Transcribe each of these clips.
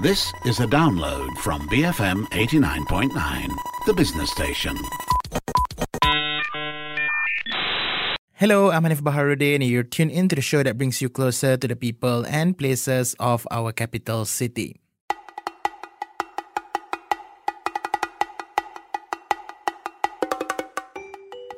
This is a download from BFM 89.9, the business station. Hello, I'm Hanif Baharuddin, and you're tuned in to the show that brings you closer to the people and places of our capital city.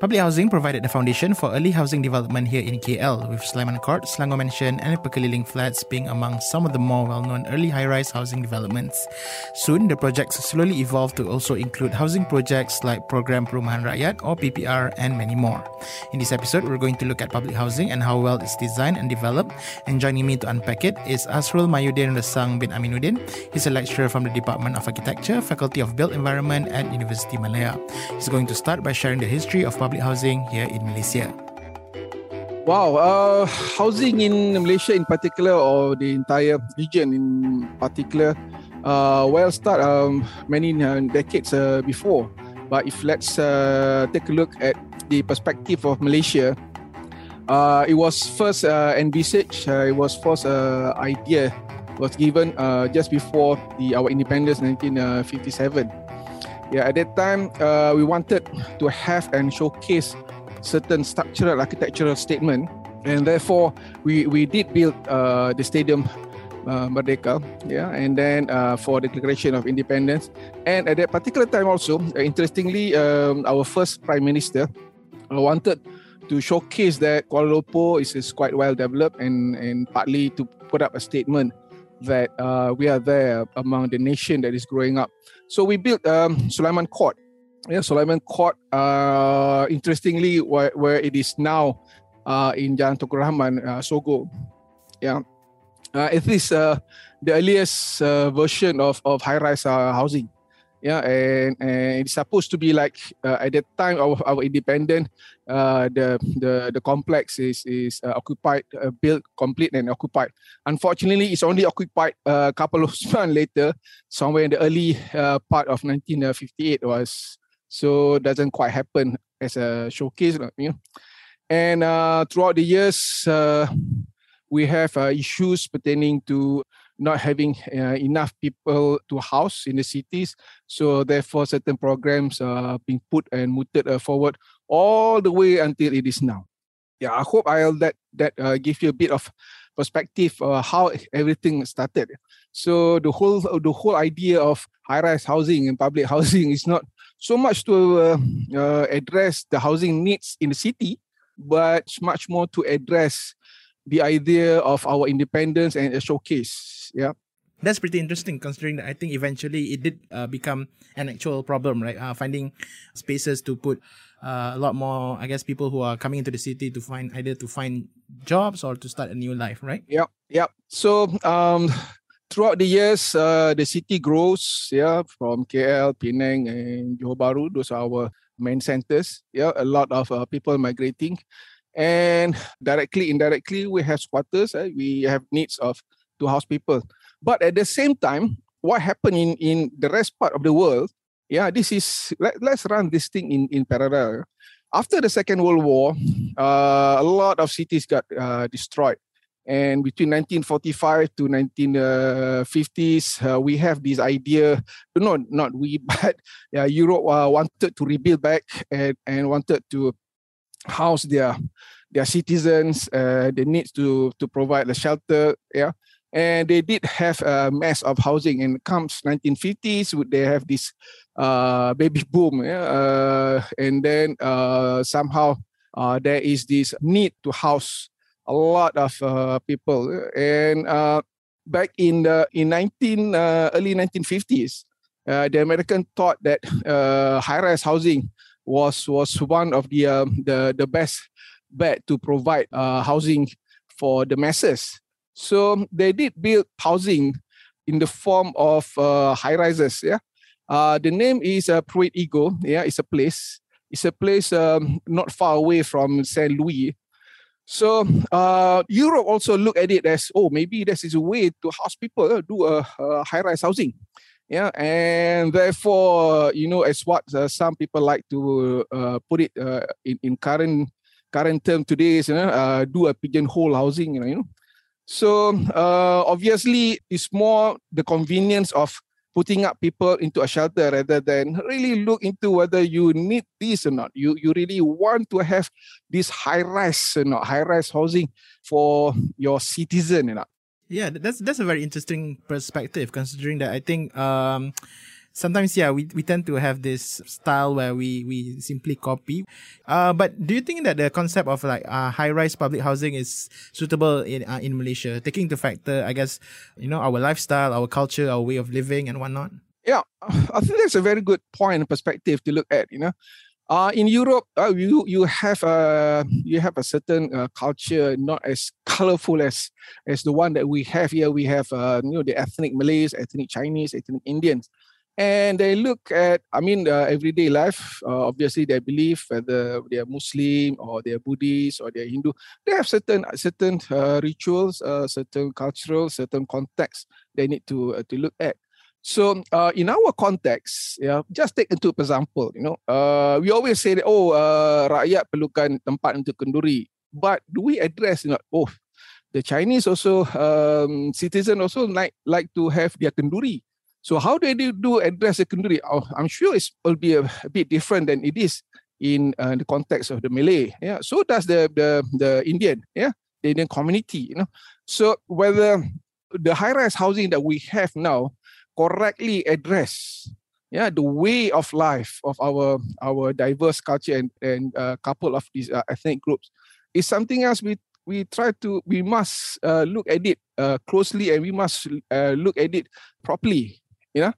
Public housing provided the foundation for early housing development here in KL, with Sulaiman Court, Selangor Mansion, and Pekeliling Flats being among some of the more well known early high rise housing developments. Soon, the projects slowly evolved to also include housing projects like Program Perumahan Rakyat or PPR and many more. In this episode, we're going to look at public housing and how well it's designed and developed. And joining me to unpack it is Asrul Mayudin Resang bin Aminuddin. He's a lecturer from the Department of Architecture, Faculty of Built Environment at University Malaya. He's going to start by sharing the history of public public housing here in Malaysia? Wow, uh, housing in Malaysia in particular, or the entire region in particular, uh, well, start um, many uh, decades uh, before. But if let's uh, take a look at the perspective of Malaysia, uh, it was first uh, envisaged, it was first idea was given just before the our independence, 1957 yeah, at that time, uh, we wanted to have and showcase certain structural architectural statement, and therefore we we did build uh, the stadium. Uh, Merdeka, yeah, and then uh, for the Declaration of Independence, and at that particular time also, uh, interestingly, um, our first Prime Minister uh, wanted to showcase that Kuala Lumpur is, is quite well developed and and partly to put up a statement that uh, we are there among the nation that is growing up so we built um, Sulaiman Court. Yeah, Sulaiman Court. Uh, interestingly, where, where it is now uh, in Jalan Tunku Rahman, uh, Sogo. Yeah, uh, it is uh, the earliest uh, version of of high rise uh, housing yeah and, and it's supposed to be like uh, at that time of our independent uh, the the the complex is is uh, occupied uh, built complete and occupied. Unfortunately it's only occupied uh, a couple of months later somewhere in the early uh, part of 1958 was. So doesn't quite happen as a showcase you know. And throughout the years we have issues pertaining to not having uh, enough people to house in the cities. So therefore, certain programs are being put and mooted uh, forward all the way until it is now. Yeah, I hope I'll that that uh, give you a bit of perspective uh, how everything started. So the whole the whole idea of high-rise housing and public housing is not so much to uh, uh, address the housing needs in the city, but much more to address the idea of our independence and a showcase yeah. That's pretty interesting considering that I think eventually it did uh, become an actual problem, right? Uh, finding spaces to put uh, a lot more, I guess, people who are coming into the city to find either to find jobs or to start a new life, right? Yeah, yeah. So um, throughout the years, uh, the city grows, yeah, from KL, Penang, and Johor Bahru. Those are our main centers. Yeah, a lot of uh, people migrating, and directly, indirectly, we have squatters. Eh? We have needs of to house people. But at the same time, what happened in, in the rest part of the world, yeah, this is, let, let's run this thing in, in parallel. After the Second World War, uh, a lot of cities got uh, destroyed. And between 1945 to 1950s, uh, we have this idea, no, not we, but Europe uh, wanted to rebuild back and, and wanted to house their their citizens, uh, they need to to provide the shelter, yeah and they did have a mass of housing and comes 1950s they have this uh, baby boom yeah? uh, and then uh, somehow uh, there is this need to house a lot of uh, people and back in the in 19 early 1950s the american thought that high-rise housing was was one of the um, the the best bet to provide housing for the masses so they did build housing in the form of uh, high rises. Yeah, uh, the name is uh, Pruitt-Igoe. Yeah, it's a place. It's a place um, not far away from Saint Louis. So uh, Europe also look at it as oh maybe this is a way to house people uh, do a, a high rise housing. Yeah, and therefore you know as what uh, some people like to uh, put it uh, in in current current term today is you know uh, do a pigeonhole housing. You know, you know So uh, obviously, it's more the convenience of putting up people into a shelter rather than really look into whether you need this or not. You you really want to have this high rise, you know, high rise housing for your citizen, you know. Yeah, that's that's a very interesting perspective considering that I think um sometimes yeah we, we tend to have this style where we we simply copy. Uh, but do you think that the concept of like uh, high rise public housing is suitable in uh, in malaysia taking into factor i guess you know our lifestyle our culture our way of living and whatnot? Yeah i think that's a very good point and perspective to look at you know uh, in Europe, uh, you you have a you have a certain uh, culture, not as colorful as as the one that we have here. We have uh, you know the ethnic Malays, ethnic Chinese, ethnic Indians. And they look at i mean uh, everyday life. Uh, obviously they believe whether they're muslim or they're buddhist or they're hindu. They have certain certain rituals certain cultural certain context they need to to look at so uh, in our context yeah just take into example you know we always say that oh rakyat perlukan tempat untuk kenduri but do we address you know oh the chinese also um, citizen also like like to have their kenduri so how do they do address secondary? Oh, I'm sure it will be a, a, bit different than it is in uh, the context of the Malay. Yeah. So does the the the Indian. Yeah. The Indian community. You know. So whether the high-rise housing that we have now correctly address yeah the way of life of our our diverse culture and and uh, couple of these uh, ethnic groups is something else we we try to we must uh, look at it uh, closely and we must uh, look at it properly you know.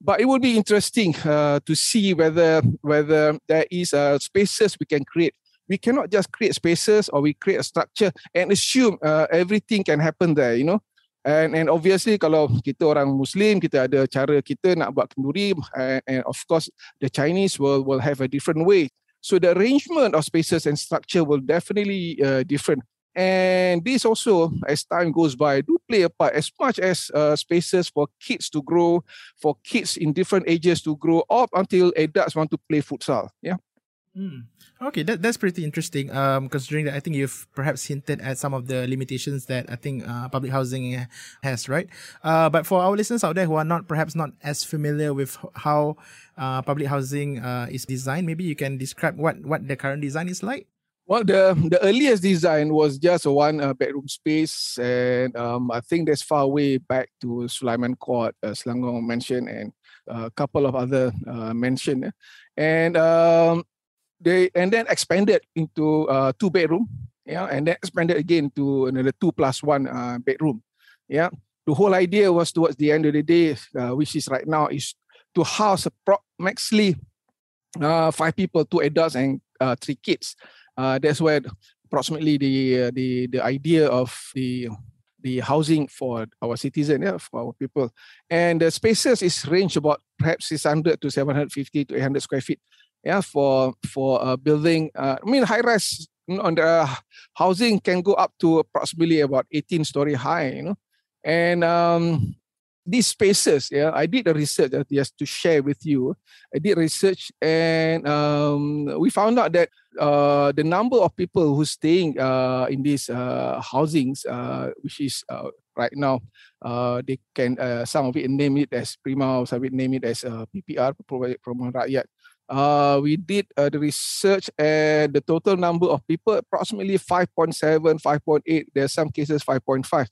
But it will be interesting uh, to see whether whether there is spaces we can create. We cannot just create spaces or we create a structure and assume everything can happen there you know and and obviously kalau kita orang muslim kita ada cara kita nak buat kenduri and, and of course the chinese will will have a different way so the arrangement of spaces and structure will definitely uh, different and this also, as time goes by, do play a part as much as uh, spaces for kids to grow, for kids in different ages to grow up until adults want to play futsal. Yeah. Mm. Okay, that, that's pretty interesting. Um, considering that I think you've perhaps hinted at some of the limitations that I think uh, public housing has, right? Uh, but for our listeners out there who are not perhaps not as familiar with how uh, public housing uh, is designed, maybe you can describe what what the current design is like. Well, the the earliest design was just a one uh, bedroom space, and um, I think that's far away back to Sulaiman Court, uh, Selangor Mansion, and a couple of other uh, mansion. And um, they and then expanded into uh, two bedroom, yeah, and then expanded again to another two plus one uh, bedroom, yeah. The whole idea was towards the end of the day, uh, which is right now, is to house approximately uh, five people, two adults and uh, three kids uh, that's where approximately the uh, the the idea of the the housing for our citizen, yeah, for our people. And the spaces is range about perhaps 600 to 750 to 800 square feet. Yeah, for for a building. Uh, I mean, high rise on the housing can go up to approximately about 18 story high. You know, and um, these spaces, yeah, I did a research uh, just to share with you. I did research and um, we found out that uh, the number of people who's staying uh, in these uh, housings, uh, which is uh, right now, they can some of it name it as Prima, some of it name it as PPR, Perumahan Rakyat. We did uh, the research and the total number of people approximately 5.7, 5.8. There are some cases 5.5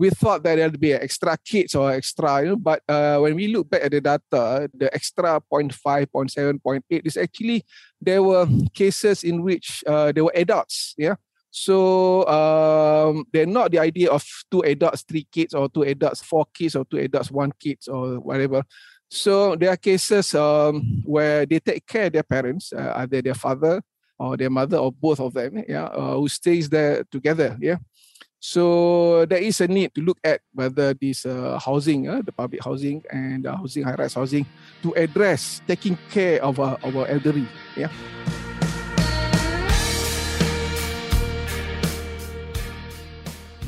we thought that there'd be extra kids or extra, you know, but uh, when we look back at the data, the extra 0.5, 0.7, 0.8 is actually there were cases in which uh, there were adults, yeah. So um, they're not the idea of two adults, three kids, or two adults, four kids, or two adults, one kids, or whatever. So there are cases um, where they take care of their parents, uh, either their father or their mother or both of them, yeah, uh, who stays there together, yeah. So there is a need to look at whether this uh, housing, uh, the public housing and uh, housing, high-rise housing, to address taking care of uh, our elderly. Yeah.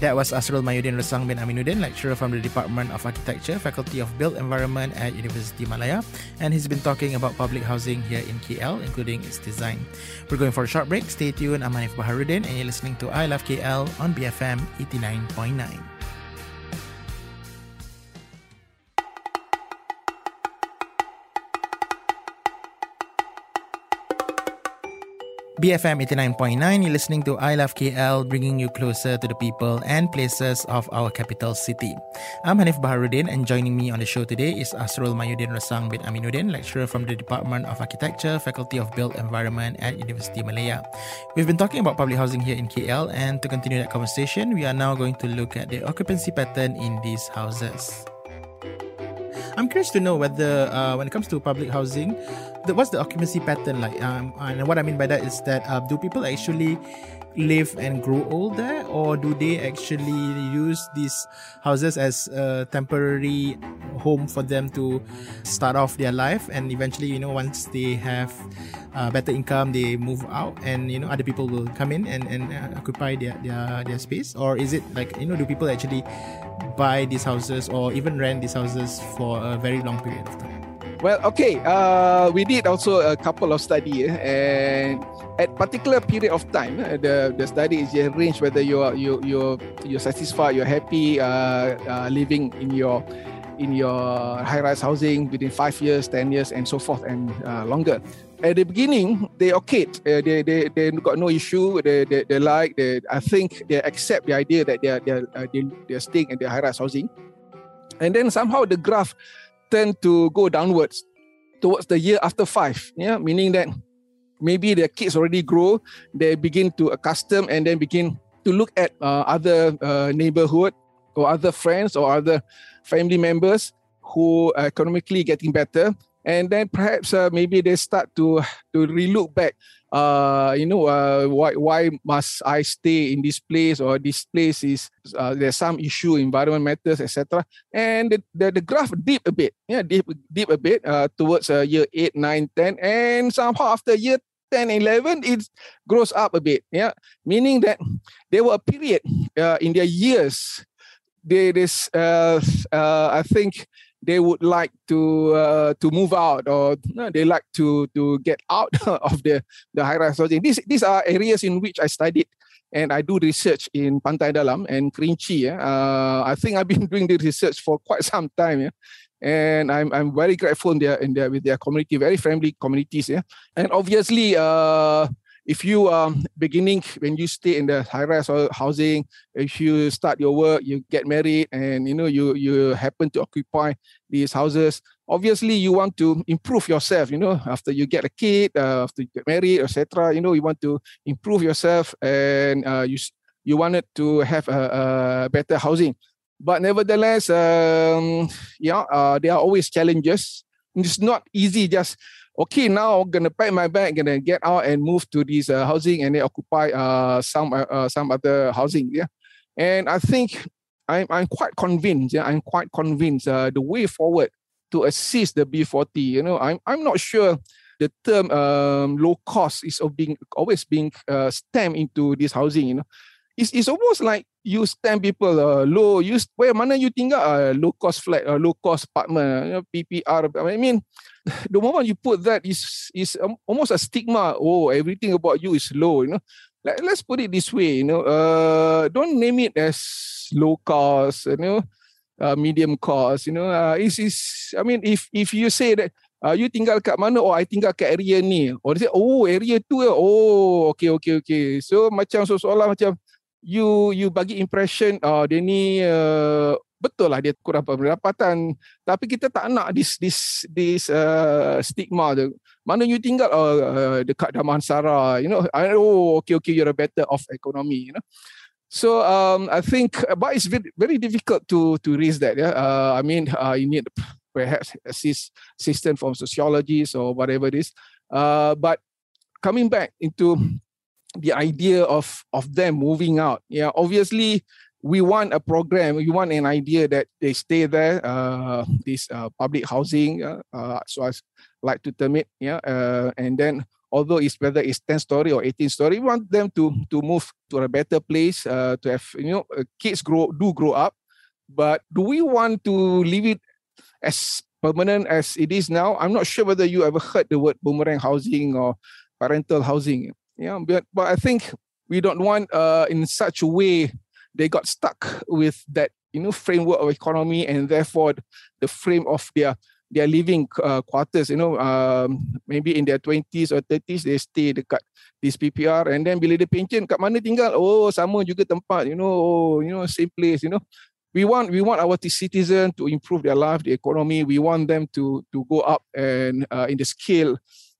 That was Asrul Mayudin Rasang bin Aminuddin, lecturer from the Department of Architecture, Faculty of Built Environment at University Malaya, and he's been talking about public housing here in KL, including its design. We're going for a short break. Stay tuned. I'm Hanif Baharuddin, and you're listening to I Love KL on BFM 89.9. BFM 89.9, you're listening to I Love KL, bringing you closer to the people and places of our capital city. I'm Hanif Baharuddin, and joining me on the show today is Asrul Mayudin Rasang bin Aminuddin, lecturer from the Department of Architecture, Faculty of Built Environment at University Malaya. We've been talking about public housing here in KL, and to continue that conversation, we are now going to look at the occupancy pattern in these houses. I'm curious to know whether, uh, when it comes to public housing, the, what's the occupancy pattern like? Um, and what I mean by that is that uh, do people actually live and grow old there, or do they actually use these houses as a temporary home for them to start off their life, and eventually, you know, once they have uh, better income, they move out, and you know, other people will come in and and uh, occupy their their their space, or is it like you know, do people actually buy these houses or even rent these houses for a very long period of time? Well, okay. Uh, we did also a couple of study, eh, and at particular period of time, eh, the the study is arranged whether you are you you you're satisfied, you're happy uh, uh, living in your in your high-rise housing within five years, ten years, and so forth, and uh, longer. At the beginning, they okay, uh, they they they got no issue. They they, they like. They, I think they accept the idea that they are they are, they, they are staying in their high-rise housing, and then somehow the graph tend to go downwards towards the year after five. Yeah, meaning that maybe their kids already grow, they begin to accustom and then begin to look at uh, other uh, neighborhood or other friends or other family members who are economically getting better and then perhaps uh, maybe they start to to relook back uh, you know, uh, why why must I stay in this place or this place is uh, there's some issue, environment matters, etc. And the, the, the graph dip a bit, yeah, dip dip a bit uh, towards uh, year 8, 9, 10, and somehow after year 10, 11, it grows up a bit, yeah, meaning that there were a period uh, in their years, they this uh, uh, I think they would like to uh, to move out or you they like to to get out of the the high rise housing. These these are areas in which I studied and I do research in Pantai Dalam and Kerinci. Yeah. Uh, I think I've been doing the research for quite some time. Yeah. And I'm I'm very grateful in their in their with their community, very friendly communities. Yeah. And obviously, uh, if you are beginning when you stay in the high rise housing if you start your work you get married and you know you you happen to occupy these houses obviously you want to improve yourself you know after you get a kid uh, after you get married etc you know you want to improve yourself and uh, you you wanted to have a, a better housing. But nevertheless um, yeah uh, there are always challenges. It's not easy just okay, now I'm gonna pack my bag, gonna get out and move to this uh, housing and then occupy uh, some uh, uh, some other housing. Yeah, and I think I'm I'm quite convinced. Yeah, I'm quite convinced. Uh, the way forward to assist the B40. You know, I'm I'm not sure the term um, low cost is being always being uh, stamped into this housing. You know, it's it's almost like you stamp people uh, low. You where mana you tinggal uh, low cost flat uh, low cost apartment. You know, PPR. I mean the moment you put that is is almost a stigma. Oh, everything about you is low. You know, like, let's put it this way. You know, uh, don't name it as low cost. You know, uh, medium cost. You know, uh, is is. I mean, if if you say that. Uh, you tinggal kat mana? Oh, I tinggal kat area ni. Or they say, oh, area tu. Oh, okay, okay, okay. So macam soalan macam you you bagi impression, oh, dia ni uh, betul lah dia kurang pendapatan. Tapi kita tak nak this this this uh, stigma tu. Mana you tinggal uh, uh, dekat Damansara you know. I, oh okay okay you're a better off economy you know. So um i think but it's very, very difficult to to raise that yeah. Uh, i mean uh, you need perhaps assist assistant from sociologists or whatever it is. Uh but coming back into the idea of of them moving out yeah obviously we want a program, we want an idea that they stay there, uh, this uh, public housing, uh, uh, so I like to term it, yeah, uh, and then although it's whether it's 10 story or 18 story, we want them to to move to a better place, uh, to have you know kids grow do grow up. But do we want to leave it as permanent as it is now? I'm not sure whether you ever heard the word boomerang housing or parental housing. Yeah, but but I think we don't want uh, in such a way they got stuck with that you know framework of economy and therefore the frame of their their living uh, quarters you know um, maybe in their 20s or 30s they stay dekat this PPR and then bila dia pension kat mana tinggal? Oh sama juga tempat you know oh, you know same place you know. We want we want our citizens to improve their life the economy. We want them to to go up and uh, in the scale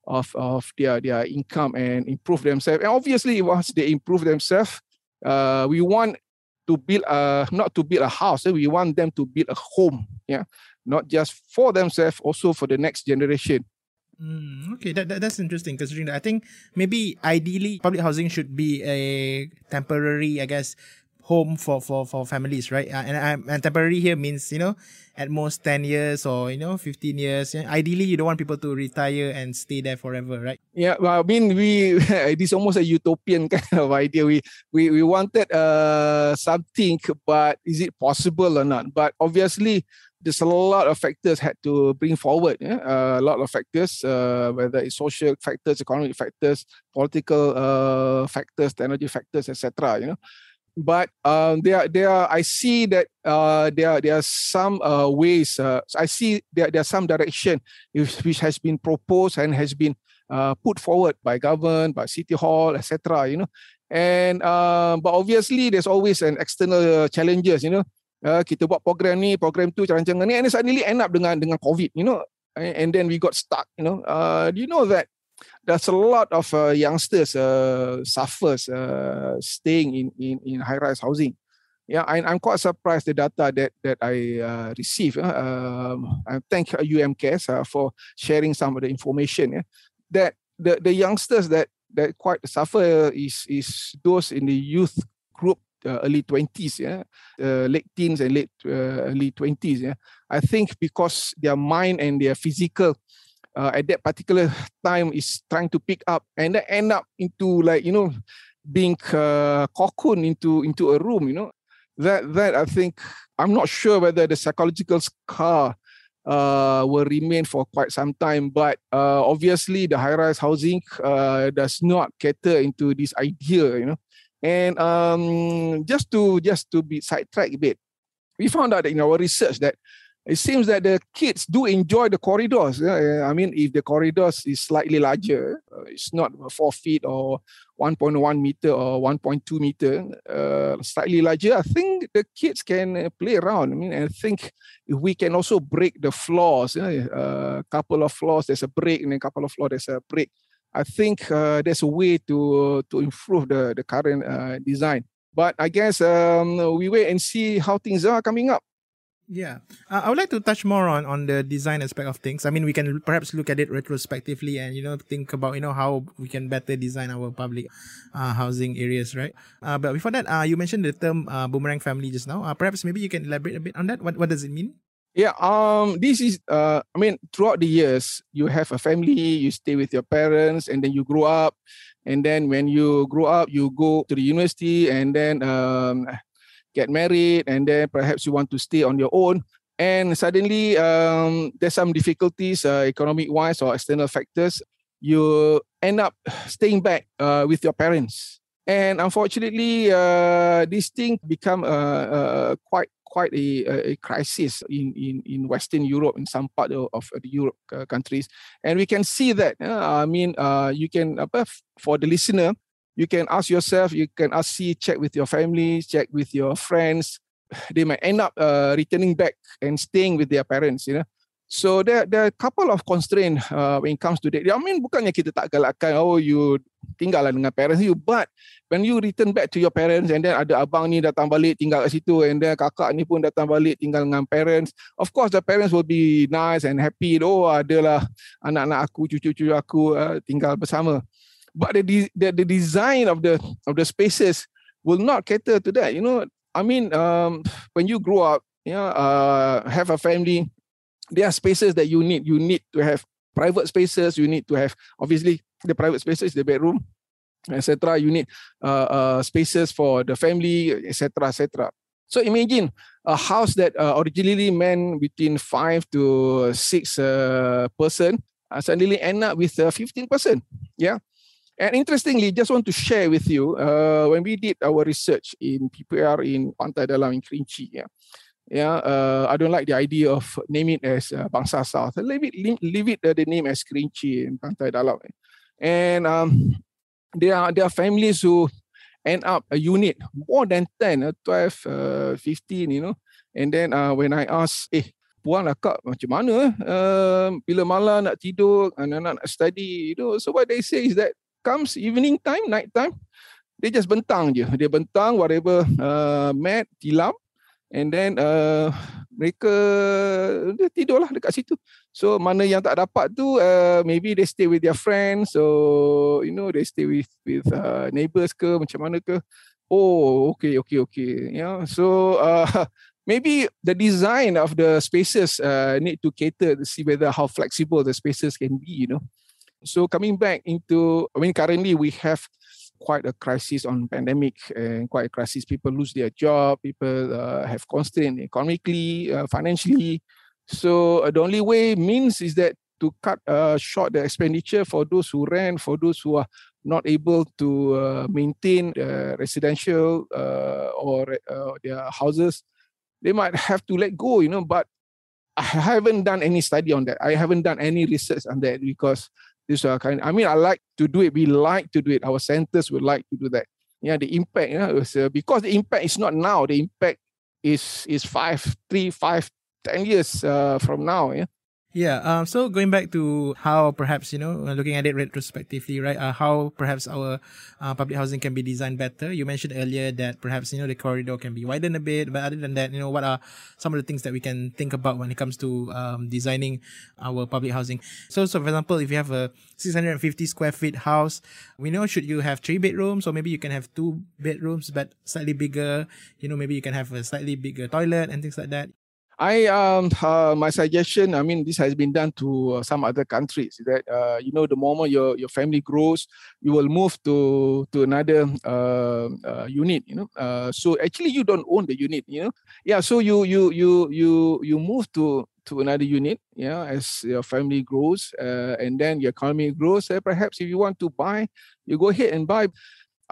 of of their their income and improve themselves. And obviously once they improve themselves uh, we want to build a not to build a house. We want them to build a home. Yeah, not just for themselves, also for the next generation. Mm, okay, that, that that's interesting. Considering that, I think maybe ideally public housing should be a temporary, I guess, home for for for families, right? Uh, and and, and temporary here means you know at most ten years or you know fifteen years. Ideally, you don't want people to retire and stay there forever, right? Yeah, well, I mean, we it is almost a utopian kind of idea. We we we wanted uh something, but is it possible or not? But obviously. There's a lot of factors had to bring forward. Yeah? Uh, a lot of factors, uh, whether it's social factors, economic factors, political uh, factors, technology factors, etc. You know, but um, there, there, I see that uh, there, there are some uh, ways. Uh, I see there, there are some direction which has been proposed and has been uh, put forward by government, by city hall, etc. You know, and uh, but obviously there's always an external challenges. You know, uh, kita buat program ni, program tu, rancangan ni, and suddenly end up dengan dengan COVID. You know, and then we got stuck. You know, uh, do you know that there's a lot of uh, youngsters uh, suffers uh, staying in, in, in high-rise housing. Yeah, I, I'm quite surprised the data that that I uh, received. Uh, um, I thank UMCAS uh, for sharing some of the information. Yeah, that the, the youngsters that that quite suffer is is those in the youth group uh, early 20s yeah uh, late teens and late uh, early 20s yeah i think because their mind and their physical uh, at that particular time is trying to pick up and then end up into like you know being uh, cocooned into into a room you know. That that i think i'm not sure whether the psychological scar uh, will remain for quite some time but uh, obviously the high rise housing uh, does not cater into this idea you know. And um, just to just to be sidetracked a bit we found out that in our research that it seems that the kids do enjoy the corridors. I mean, if the corridors is slightly larger, uh, it's not four feet or 1.1 meter or 1.2 meter, uh, slightly larger, I think the kids can uh, play around. I mean, I think if we can also break the floors, a uh, couple of floors, there's a break, and a couple of floors, there's a break. I think uh, there's a way to to improve the, the current uh, design. But I guess um, we wait and see how things are coming up. Yeah, uh, I would like to touch more on on the design aspect of things. I mean, we can perhaps look at it retrospectively and you know think about you know how we can better design our public uh, housing areas, right? Uh, but before that, uh, you mentioned the term uh, boomerang family just now. Uh, perhaps maybe you can elaborate a bit on that. What what does it mean? Yeah, um, this is uh, I mean, throughout the years, you have a family, you stay with your parents, and then you grow up, and then when you grow up, you go to the university, and then um, get married and then perhaps you want to stay on your own and suddenly um, there's some difficulties uh, economic wise or external factors you end up staying back uh, with your parents and unfortunately uh, this thing become uh, uh, quite quite a, a crisis in, in, in Western Europe, in some part of, of the Europe uh, countries. And we can see that. I mean, you can, for the listener, you can ask yourself, you can ask, see, check with your family, check with your friends. They might end up uh, returning back and staying with their parents, you know. So there, there are a couple of constraints uh, when it comes to that. I mean, bukannya kita tak galakkan, oh you tinggal dengan parents you, but when you return back to your parents and then ada abang ni datang balik tinggal kat situ and then kakak ni pun datang balik tinggal dengan parents, of course the parents will be nice and happy. Oh, adalah anak-anak aku, cucu-cucu aku uh, tinggal bersama but the, the the design of the of the spaces will not cater to that. You know, I mean, um, when you grow up, you know, uh, have a family, there are spaces that you need. You need to have private spaces. You need to have obviously the private spaces, the bedroom, etc. You need uh, uh, spaces for the family, etc., etc. So imagine a house that uh, originally meant between five to six uh, person uh, suddenly end up with uh, 15 person. Yeah. And interestingly, just want to share with you, uh, when we did our research in PPR in Pantai Dalam in Kerinci, yeah, yeah, uh, I don't like the idea of naming it as uh, Bangsar South. Leave it, leave it uh, the name as Kerinci in Pantai Dalam. And um, there are there are families who end up a unit more than 10, uh, 12, uh, 15, you know. And then uh, when I ask, eh, puan lah kak macam mana uh, bila malam nak tidur, anak-anak nak study, you know. So what they say is that comes evening time, night time, they just bentang je. Dia bentang whatever uh, mat, tilam, and then uh, mereka dia tidurlah dekat situ. So mana yang tak dapat tu uh, maybe they stay with their friends so you know they stay with with uh, neighbors ke macam mana ke. Oh okay okay okay. Yeah. So uh, maybe the design of the spaces uh, need to cater to see whether how flexible the spaces can be, you know. So coming back into I mean currently we have quite a crisis on pandemic and quite a crisis. People lose their job, people uh, have constraint economically, uh, financially. So uh, the only way means is that to cut uh, short the expenditure for those who rent, for those who are not able to uh, maintain uh, residential uh, or uh, their houses, they might have to let go, you know. But I haven't done any study on that. I haven't done any research on that because this are kind. I mean, I like to do it. We like to do it. Our centers would like to do that. Yeah, the impact. Yeah, was, uh, because the impact is not now. The impact is is five, three, five, ten years uh, from now. Yeah. Yeah. Um, so going back to how perhaps, you know, uh, looking at it retrospectively, right? Uh, how perhaps our uh, public housing can be designed better. You mentioned earlier that perhaps, you know, the corridor can be widened a bit. But other than that, you know, what are some of the things that we can think about when it comes to um, designing our public housing? So, so for example, if you have a 650 square feet house, we know should you have three bedrooms or maybe you can have two bedrooms, but slightly bigger, you know, maybe you can have a slightly bigger toilet and things like that. I um uh, my suggestion. I mean, this has been done to uh, some other countries. That uh, you know, the moment your your family grows, you will move to to another uh, uh, unit. You know, uh, so actually you don't own the unit. You know, yeah. So you you you you you move to to another unit. Yeah, as your family grows, and then your economy grows. Perhaps if you want to buy, you go ahead and buy.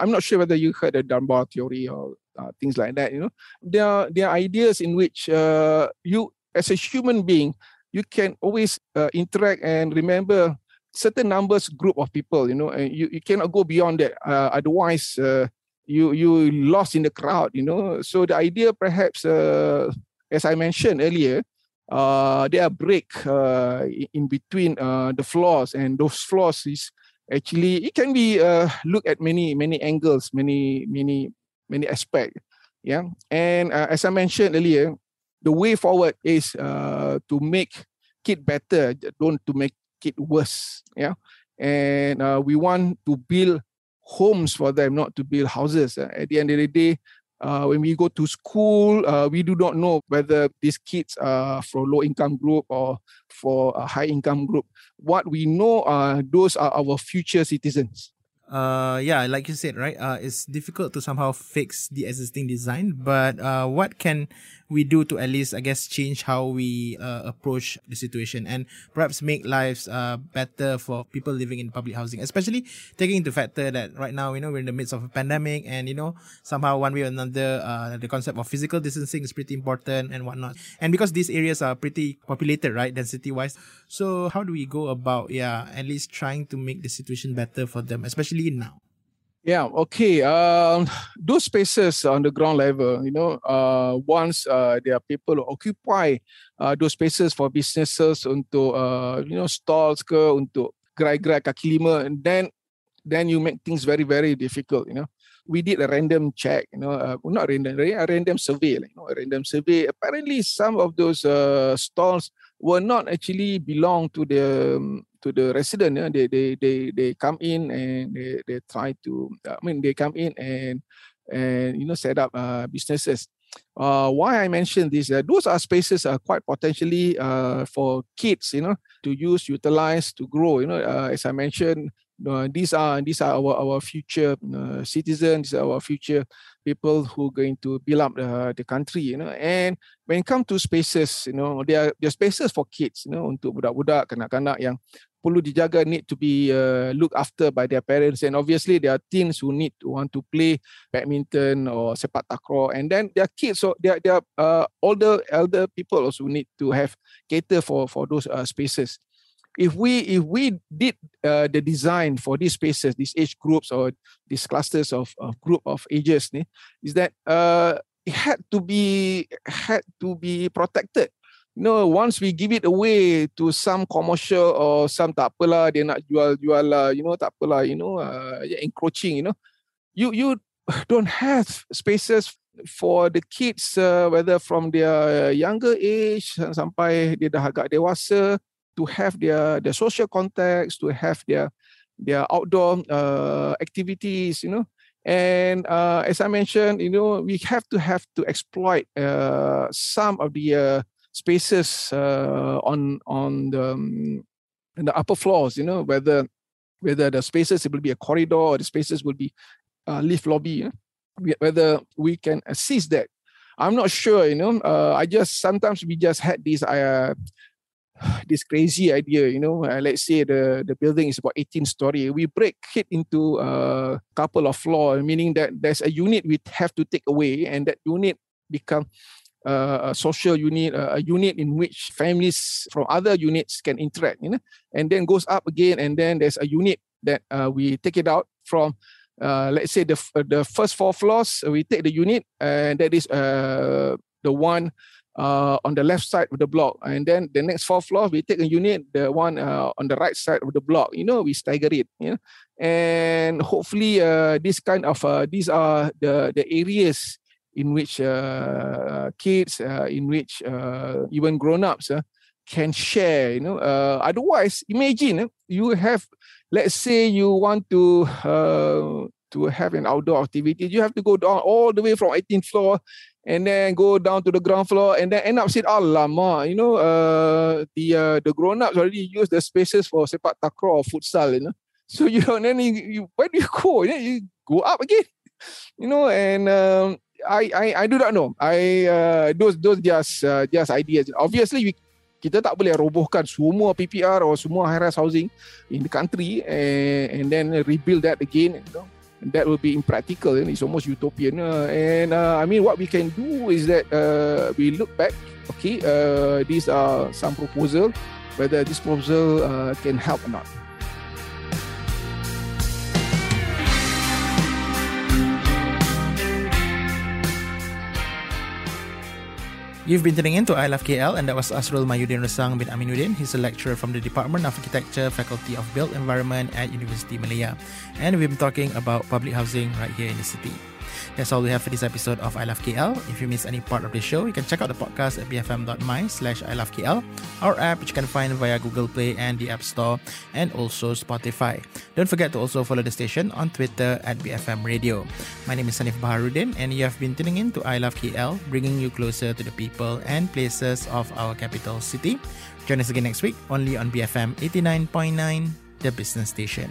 I'm not sure whether you heard the Dunbar theory or uh, things like that. You know, there are there are ideas in which uh, you, as a human being, you can always uh, interact and remember certain numbers group of people. You know, and you, you cannot go beyond that. Uh, otherwise, uh, you you lost in the crowd. You know, so the idea perhaps, uh, as I mentioned earlier. Uh, there are break uh, in between uh, the floors, and those floors is actually it can be uh, look at many many angles, many many many aspects. Yeah, and uh, as I mentioned earlier, the way forward is uh, to make it better, don't to make it worse. Yeah, and uh, we want to build homes for them, not to build houses. Uh, at the end of the day, uh, when we go to school, uh, we do not know whether these kids are for low income group or for a high income group. What we know are those are our future citizens uh, yeah, like you said, right? Uh, it's difficult to somehow fix the existing design, but uh, what can we do to at least, I guess, change how we uh, approach the situation and perhaps make lives uh, better for people living in public housing, especially taking into factor that right now, you know, we're in the midst of a pandemic and, you know, somehow one way or another, uh, the concept of physical distancing is pretty important and whatnot. And because these areas are pretty populated, right, density wise. So how do we go about, yeah, at least trying to make the situation better for them, especially now? Yeah, okay. Um, those spaces on the ground level, you know, uh, once uh, there are people who occupy uh, those spaces for businesses untuk, uh, you know, stalls ke, untuk gerai-gerai kaki lima, and then then you make things very, very difficult, you know. We did a random check, you know, uh, not random, a random survey, like, you know, a random survey. Apparently, some of those uh, stalls were not actually belong to the um, to the resident. Yeah? They, they they they come in and they, they try to. I mean, they come in and and you know set up uh, businesses. Uh, why I mentioned this? Uh, those are spaces are quite potentially uh, for kids, you know, to use, utilize, to grow. You know, uh, as I mentioned, Uh, these are these are our our future uh, citizens, our future people who are going to build up uh, the country. You know, and when it comes to spaces, you know, there are, there are spaces for kids. You know, untuk budak-budak, kanak-kanak yang perlu dijaga need to be uh, looked after by their parents and obviously there are teens who need to want to play badminton or sepak takraw and then there are kids so there there are uh, older elder people also need to have cater for for those uh, spaces if we if we did uh, the design for these spaces these age groups or these clusters of, of group of ages is that uh, it had to be had to be protected. You know once we give it away to some commercial or some tak apalah dia nak jual-jual lah you know tak apalah you know uh, encroaching you know you you don't have spaces for the kids uh, whether from their younger age sampai dia dah agak dewasa to have their their social contacts, to have their their outdoor uh, activities you know and uh, as i mentioned you know we have to have to exploit uh, some of the uh, spaces uh, on on the um, the upper floors. You know whether whether the spaces it will be a corridor or the spaces will be uh, lift lobby. You know? Whether we can assist that, I'm not sure. You know, uh, I just sometimes we just had this uh, this crazy idea. You know, uh, let's say the the building is about 18 story. We break it into a couple of floor meaning that there's a unit we have to take away, and that unit become uh, a social unit, uh, a unit in which families from other units can interact, you know, and then goes up again, and then there's a unit that uh, we take it out from. Uh, let's say the uh, the first four floors, we take the unit, and that is the one uh, on the left side of the block, and then the next four floors we take a unit, the one uh, on the right side of the block. You know, we stagger it. You know, and hopefully, uh, this kind of uh, these are the the areas in which uh, kids, uh, in which uh, even grown-ups uh, can share. You know, uh, otherwise, imagine uh, you have, let's say, you want to uh, to have an outdoor activity, you have to go down all the way from 18th floor and then go down to the ground floor and then end up saying, "Alamak, you know, uh, the uh, the grown-ups already use the spaces for sepak takraw or futsal, you know." So you know, then you, you where do you go? You, know, you go up again, you know, and um, I I I do not know. I uh, those those just uh, just ideas. Obviously, we, kita tak boleh robohkan semua PPR or semua high rise housing in the country and, and then rebuild that again. You know? That will be impractical. And it's almost utopian. Uh, and uh, I mean, what we can do is that uh, we look back. Okay, uh, these are some proposal. Whether this proposal uh, can help or not. You've been tuning in to I Love KL, and that was Asrul Mayudin Rasang bin Aminuddin. He's a lecturer from the Department of Architecture, Faculty of Built Environment at University Malaya. And we've been talking about public housing right here in the city. That's all we have for this episode of I Love KL. If you miss any part of the show, you can check out the podcast at bfm.my slash I Love KL, our app which you can find via Google Play and the App Store, and also Spotify. Don't forget to also follow the station on Twitter at BFM Radio. My name is Hanif Baharuddin, and you have been tuning in to I Love KL, bringing you closer to the people and places of our capital city. Join us again next week, only on BFM 89.9, the business station.